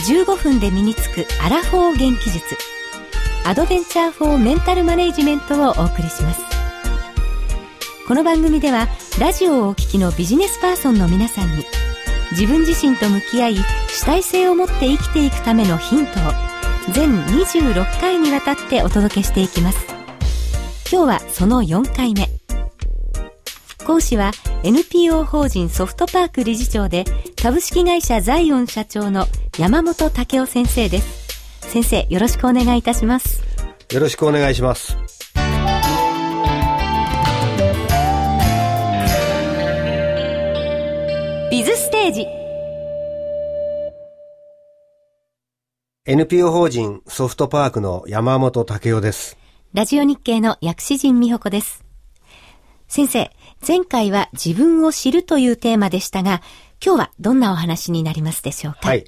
15分で身につくアラフォー元気術。アドベンチャーフォーメンタルマネジメントをお送りします。この番組ではラジオをお聞きのビジネスパーソンの皆さんに自分自身と向き合い主体性を持って生きていくためのヒントを全26回にわたってお届けしていきます。今日はその4回目。講師は NPO 法人ソフトパーク理事長で株式会社ザイオン社長の山本武雄先生です。先生よろしくお願いいたします。よろしくお願いします。ビズステージ。NPO 法人ソフトパークの山本武雄です。ラジオ日経の薬師陣美穂子です。先生前回は自分を知るというテーマでしたが今日はどんなお話になりますでしょうか？はい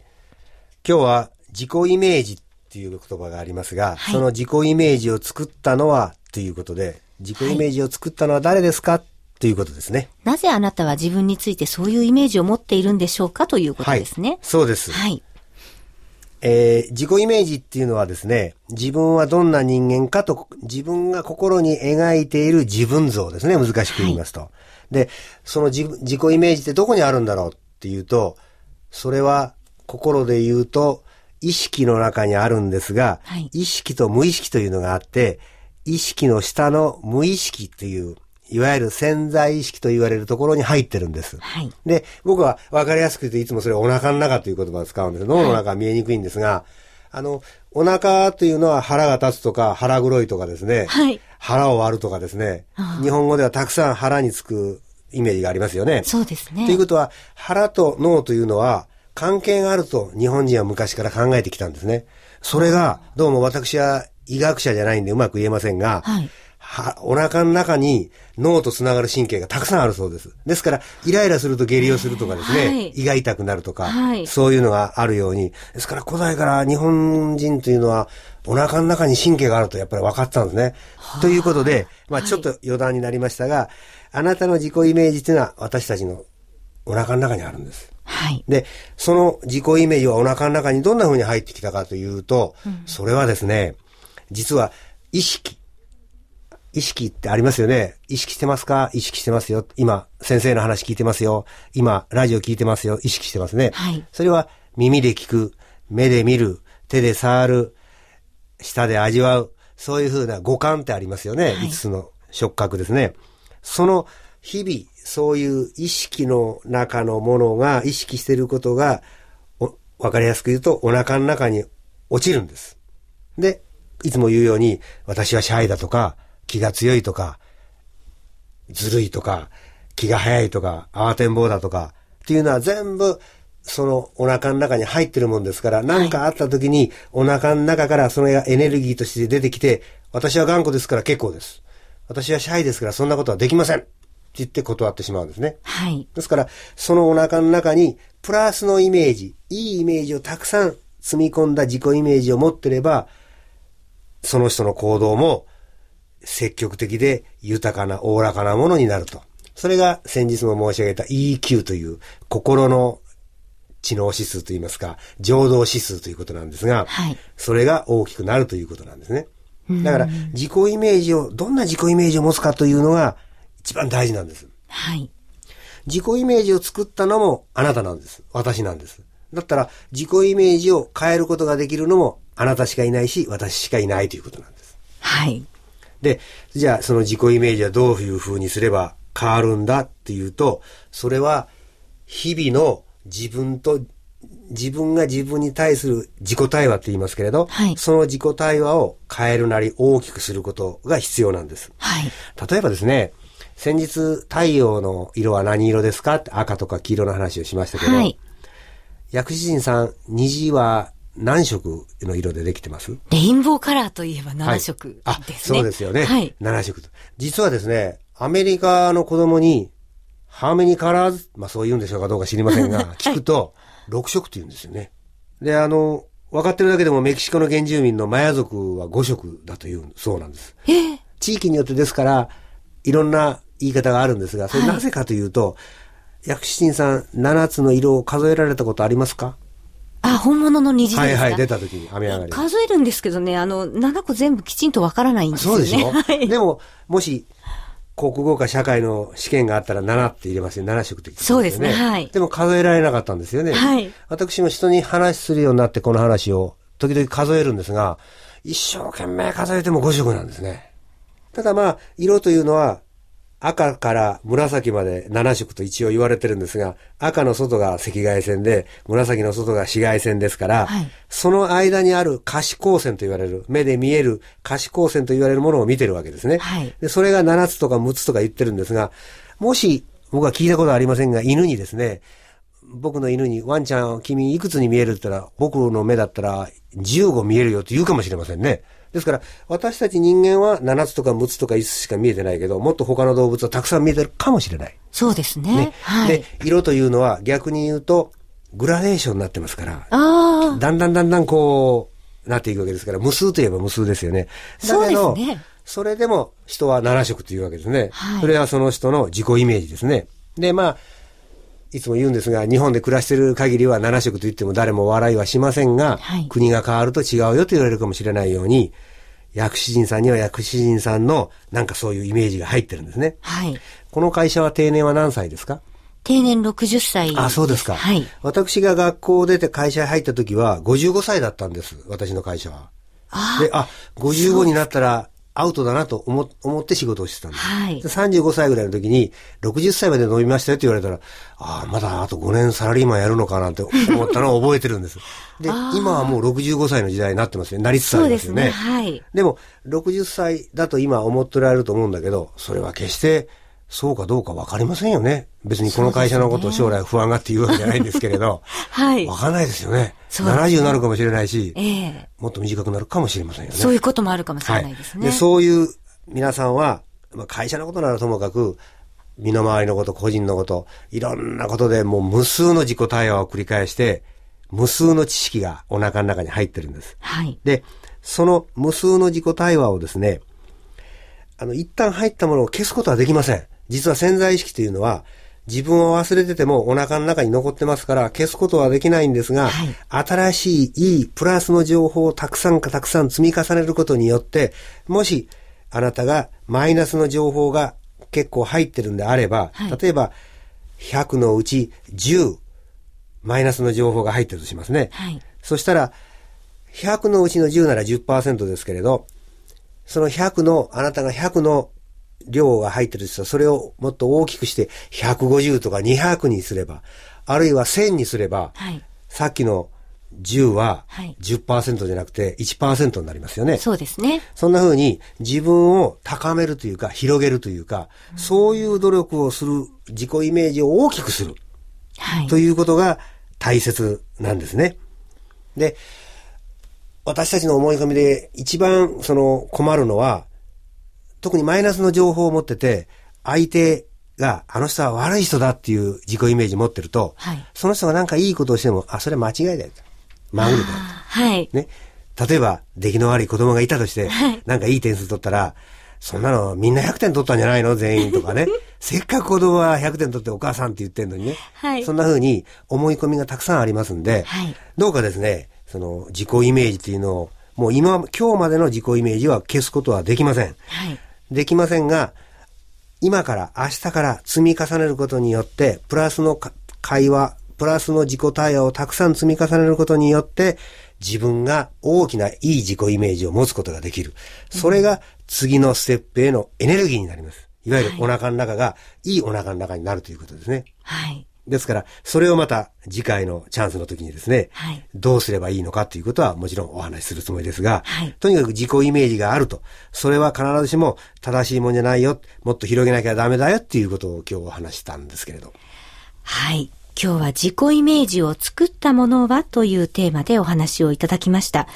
今日は自己イメージっていう言葉がありますが、はい、その自己イメージを作ったのはということで自己イメージを作ったのは誰ですか、はいということですね。なぜあなたは自分についてそういうイメージを持っているんでしょうかということですね。はい、そうです。はい。えー、自己イメージっていうのはですね、自分はどんな人間かと、自分が心に描いている自分像ですね、難しく言いますと。はい、で、その自自己イメージってどこにあるんだろうっていうと、それは心で言うと、意識の中にあるんですが、はい、意識と無意識というのがあって、意識の下の無意識っていういわゆる潜在意識と言われるところに入ってるんです。はい、で、僕は分かりやすく言っていつもそれお腹の中という言葉を使うんです。脳の中は見えにくいんですが、はい、あの、お腹というのは腹が立つとか腹黒いとかですね、はい、腹を割るとかですね、日本語ではたくさん腹につくイメージがありますよね。そうですね。ということは、腹と脳というのは関係があると日本人は昔から考えてきたんですね。それが、どうも私は医学者じゃないんでうまく言えませんが、はいは、お腹の中に脳とつながる神経がたくさんあるそうです。ですから、イライラすると下痢をするとかですね、はい、胃が痛くなるとか、はい、そういうのがあるように、ですから古代から日本人というのは、お腹の中に神経があるとやっぱり分かったんですね。ということで、まあちょっと余談になりましたが、あなたの自己イメージというのは私たちのお腹の中にあるんです。はい。で、その自己イメージはお腹の中にどんな風に入ってきたかというと、うん、それはですね、実は意識。意識ってありますよね。意識してますか？意識してますよ。今、先生の話聞いてますよ。今、ラジオ聞いてますよ。意識してますね。はい。それは耳で聞く、目で見る、手で触る、舌で味わう。そういうふうな五感ってありますよね。はい、5つの触覚ですね。その日々、そういう意識の中のものが、意識していることが、わかりやすく言うと、お腹の中に落ちるんです。で、いつも言うように、私はシャイだとか、気が強いとか、ずるいとか、気が早いとか、慌てんぼうだとか、っていうのは全部、そのお腹の中に入ってるもんですから、何かあった時にお腹の中からそのエネルギーとして出てきて、私は頑固ですから結構です。私はシャイですからそんなことはできません。って言って断ってしまうんですね。はい。ですから、そのお腹の中に、プラスのイメージ、いいイメージをたくさん積み込んだ自己イメージを持ってれば、その人の行動も積極的で豊かな、おおらかなものになると。それが先日も申し上げた EQ という心の知能指数といいますか、情動指数ということなんですが、はい、それが大きくなるということなんですね。だから自己イメージを、どんな自己イメージを持つかというのが一番大事なんです。はい。自己イメージを作ったのもあなたなんです。私なんです。だったら自己イメージを変えることができるのもあなたしかいないし、私しかいないということなんです。はい。で、じゃあその自己イメージはどういうふうにすれば変わるんだっていうと、それは日々の自分と自分が自分に対する自己対話って言いますけれど、はい、その自己対話を変えるなり大きくすることが必要なんです。はい、例えばですね、先日太陽の色は何色ですかって赤とか黄色の話をしましたけど、はい、薬師人さん、虹は何色の色でできてます？レインボーカラーといえば7色ですね。あ、そうですよね。はい。7色と。実はですね、アメリカの子供に、ハーメニカラーズ、まあそう言うんでしょうかどうか知りませんが、聞くと、6色って言うんですよね。で、あの、分かってるだけでもメキシコの原住民のマヤ族は5色だという、そうなんです。ええ地域によってですから、いろんな言い方があるんですが、それなぜかというと、薬師神さん7つの色を数えられたことありますか？あ、本物の虹ですか？はいはい、出た時に雨上がり。数えるんですけどね、あの、7個全部きちんとわからないんですよね。そうでしょ、はい。でも、もし、国語か社会の試験があったら7って入れますよ。7色って言ってますよそうですねはいでも数えられなかったんですよね。はい私も人に話するようになってこの話を時々数えるんですが、一生懸命数えても5色なんですね。ただまあ、色というのは、赤から紫まで7色と一応言われてるんですが、赤の外が赤外線で、紫の外が紫外線ですから、はいその間にある可視光線と言われる、目で見える可視光線と言われるものを見てるわけですね。はいで、それが7つとか6つとか言ってるんですが、もし、僕は聞いたことはありませんが、犬にですね、僕の犬に、ワンちゃん、君いくつに見えるって言ったら、僕の目だったら15見えるよって言うかもしれませんね。ですから、私たち人間は7つとか6つとか5つしか見えてないけど、もっと他の動物はたくさん見えてるかもしれない。そうですね。ね。はい。で、色というのは逆に言うと、グラデーションになってますから、だんだんだんだんこう、なっていくわけですから、無数といえば無数ですよね。だけど、そうですねそれでも人は7色というわけですね。はいそれはその人の自己イメージですね。で、まあ、いつも言うんですが、日本で暮らしてる限りは7色と言っても誰も笑いはしませんが、はい国が変わると違うよと言われるかもしれないように、薬師人さんには薬師人さんのなんかそういうイメージが入ってるんですね。はい。この会社は定年は何歳ですか？定年60歳。あ、そうですか。はい。私が学校を出て会社に入った時は55歳だったんです。私の会社は。で、あ、55になったらアウトだなと思思って仕事をしてたんです。はいで35歳ぐらいの時に、60歳まで伸びましたよって言われたら、ああ、まだあと5年サラリーマンやるのかなって 思ったのを覚えてるんです。で、今はもう65歳の時代になってますよ。なりつつありますよね。ですね。はい。でも、60歳だと今思ってられると思うんだけど、それは決して、そうかどうかわかりませんよね。別にこの会社のことを将来不安がって言うわけじゃないんですけれど。はいわかんないですよね。そうですね70になるかもしれないし、ええもっと短くなるかもしれませんよね。そういうこともあるかもしれないですね。で、そういう皆さんは、まあ、会社のことならともかく、身の回りのこと、個人のこと、いろんなことでもう無数の自己対話を繰り返して、無数の知識がお腹の中に入ってるんです。はい。で、その無数の自己対話をですね、あの、一旦入ったものを消すことはできません。実は潜在意識というのは、自分を忘れててもお腹の中に残ってますから消すことはできないんですが、はい新しいいいプラスの情報をたくさんかたくさん積み重ねることによって、もしあなたがマイナスの情報が結構入ってるんであれば、はい例えば100のうち10マイナスの情報が入ってるとしますね。はい。そしたら、100のうちの10なら10%ですけれど、その100の、あなたが100の量が入ってるとしたら、それをもっと大きくして150とか200にすれば、あるいは1000にすれば、はい。さっきの10ははい10%じゃなくて1%になりますよね。そうですね。そんな風に自分を高めるというか、広げるというか、そういう努力をする、自己イメージを大きくする。はい。ということが大切なんですね。で、私たちの思い込みで一番その困るのは、特にマイナスの情報を持ってて、相手があの人は悪い人だっていう自己イメージ持ってると、はいその人がなんかいいことをしても、あ、それは間違いだよと。マグルだよと。はい。ね。例えば、出来の悪い子供がいたとして、なんかいい点数取ったら、そんなのみんな100点取ったんじゃないの？全員とかね。せっかく子供は100点取ってお母さんって言ってんのにね。はいそんな風に思い込みがたくさんありますんで、はいどうかですね、その自己イメージっていうのを、もう今、今日までの自己イメージは消すことはできません。はい。できませんが、今から明日から積み重ねることによって、プラスのか会話、プラスの自己対話をたくさん積み重ねることによって、自分が大きないい自己イメージを持つことができる。それが次のステップへのエネルギーになります。いわゆるお腹の中がいいお腹の中になるということですね。はい。ですから、それをまた次回のチャンスの時にですね、はいどうすればいいのかということはもちろんお話しするつもりですが、はいとにかく自己イメージがあると、それは必ずしも正しいもんじゃないよ、もっと広げなきゃダメだよっていうことを今日お話したんですけれど。はい。今日は自己イメージを作ったものはというテーマでお話をいただきました。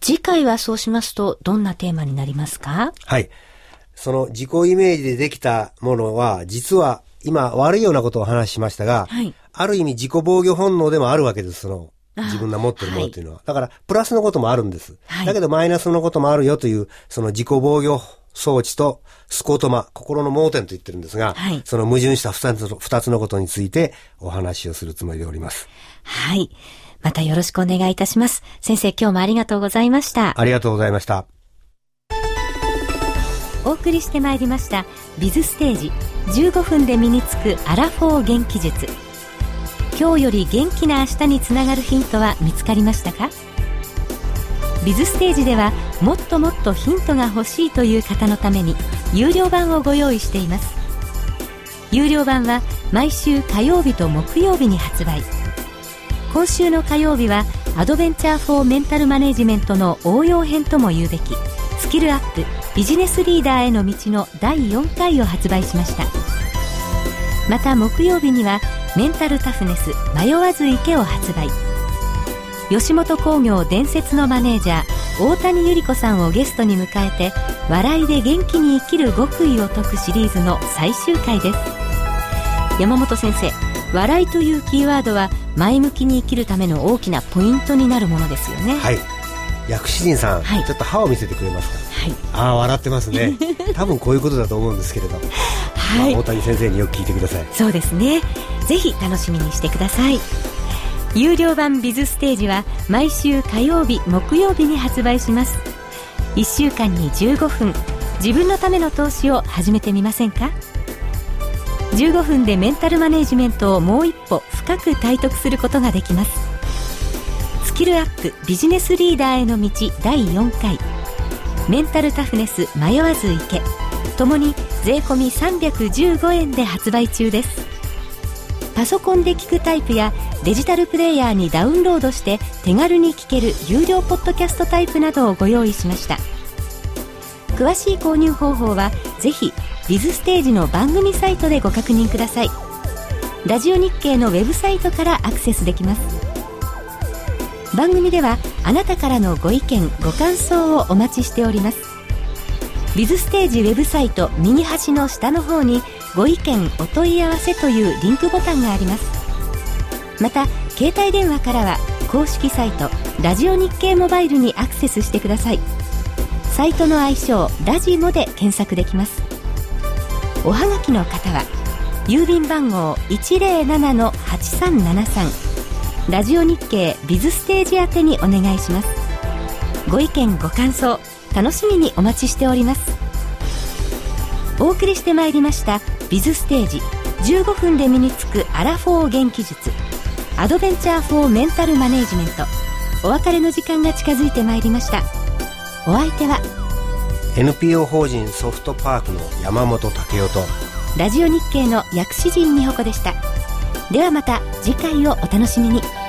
次回はそうしますと、どんなテーマになりますか？はい。その自己イメージでできたものは、実は今悪いようなことをお話ししましたが、はい、ある意味自己防御本能でもあるわけです、その。自分が持ってるものっていうのは。はい、だから、プラスのこともあるんです。はい、だけど、マイナスのこともあるよという、その自己防御装置とスコートマ、心の盲点と言ってるんですが、はい、その矛盾した二つの二つのことについてお話をするつもりでおります。はい。またよろしくお願いいたします。先生、今日もありがとうございました。ありがとうございました。お送りしてまいりました、ビズステージ。15分で身につくアラフォー元気術。今日より元気な明日につながるヒントは見つかりましたか？ビズステージではもっともっとヒントが欲しいという方のために有料版をご用意しています。有料版は毎週火曜日と木曜日に発売。今週の火曜日はアドベンチャー・フォー・メンタル・マネジメントの応用編とも言うべき。スキルアップ。ビジネスリーダーへの道の第4回を発売しました。また木曜日にはメンタルタフネス迷わず池を発売。吉本興業伝説のマネージャー大谷由里子さんをゲストに迎えて笑いで元気に生きる極意を説くシリーズの最終回です。山本先生笑いというキーワードは前向きに生きるための大きなポイントになるものですよね。はい。薬師陣さん、はい、ちょっと歯を見せてくれますか？はい。ああ笑ってますね。多分こういうことだと思うんですけれどはい、まあ、大谷先生によく聞いてください。そうですね。ぜひ楽しみにしてください。有料版ビズステージは毎週火曜日木曜日に発売します。1週間に15分。自分のための投資を始めてみませんか？15分でメンタルマネジメントをもう一歩深く体得することができます。スキルアップビジネスリーダーへの道第4回。メンタルタフネス迷わず行け。ともに税込315円で発売中です。パソコンで聞くタイプやデジタルプレイヤーにダウンロードして手軽に聞ける有料ポッドキャストタイプなどをご用意しました。詳しい購入方法はぜひビズステージの番組サイトでご確認ください。ラジオ日経のウェブサイトからアクセスできます。番組ではあなたからのご意見ご感想をお待ちしております。ビズステージウェブサイト右端の下の方にご意見お問い合わせというリンクボタンがあります。また携帯電話からは公式サイトラジオ日経モバイルにアクセスしてください。サイトの愛称ラジモで検索できます。おはがきの方は郵便番号107-8373ラジオ日経ビズステージ宛てにお願いします。ご意見ご感想楽しみにお待ちしております。お送りしてまいりましたビズステージ。15分で身につくアラフォー元気術。アドベンチャーフォーメンタルマネジメント。お別れの時間が近づいてまいりました。お相手は NPO 法人ソフトパークの山本武雄とラジオ日経の薬師陣美穂子でしたではまた次回をお楽しみに。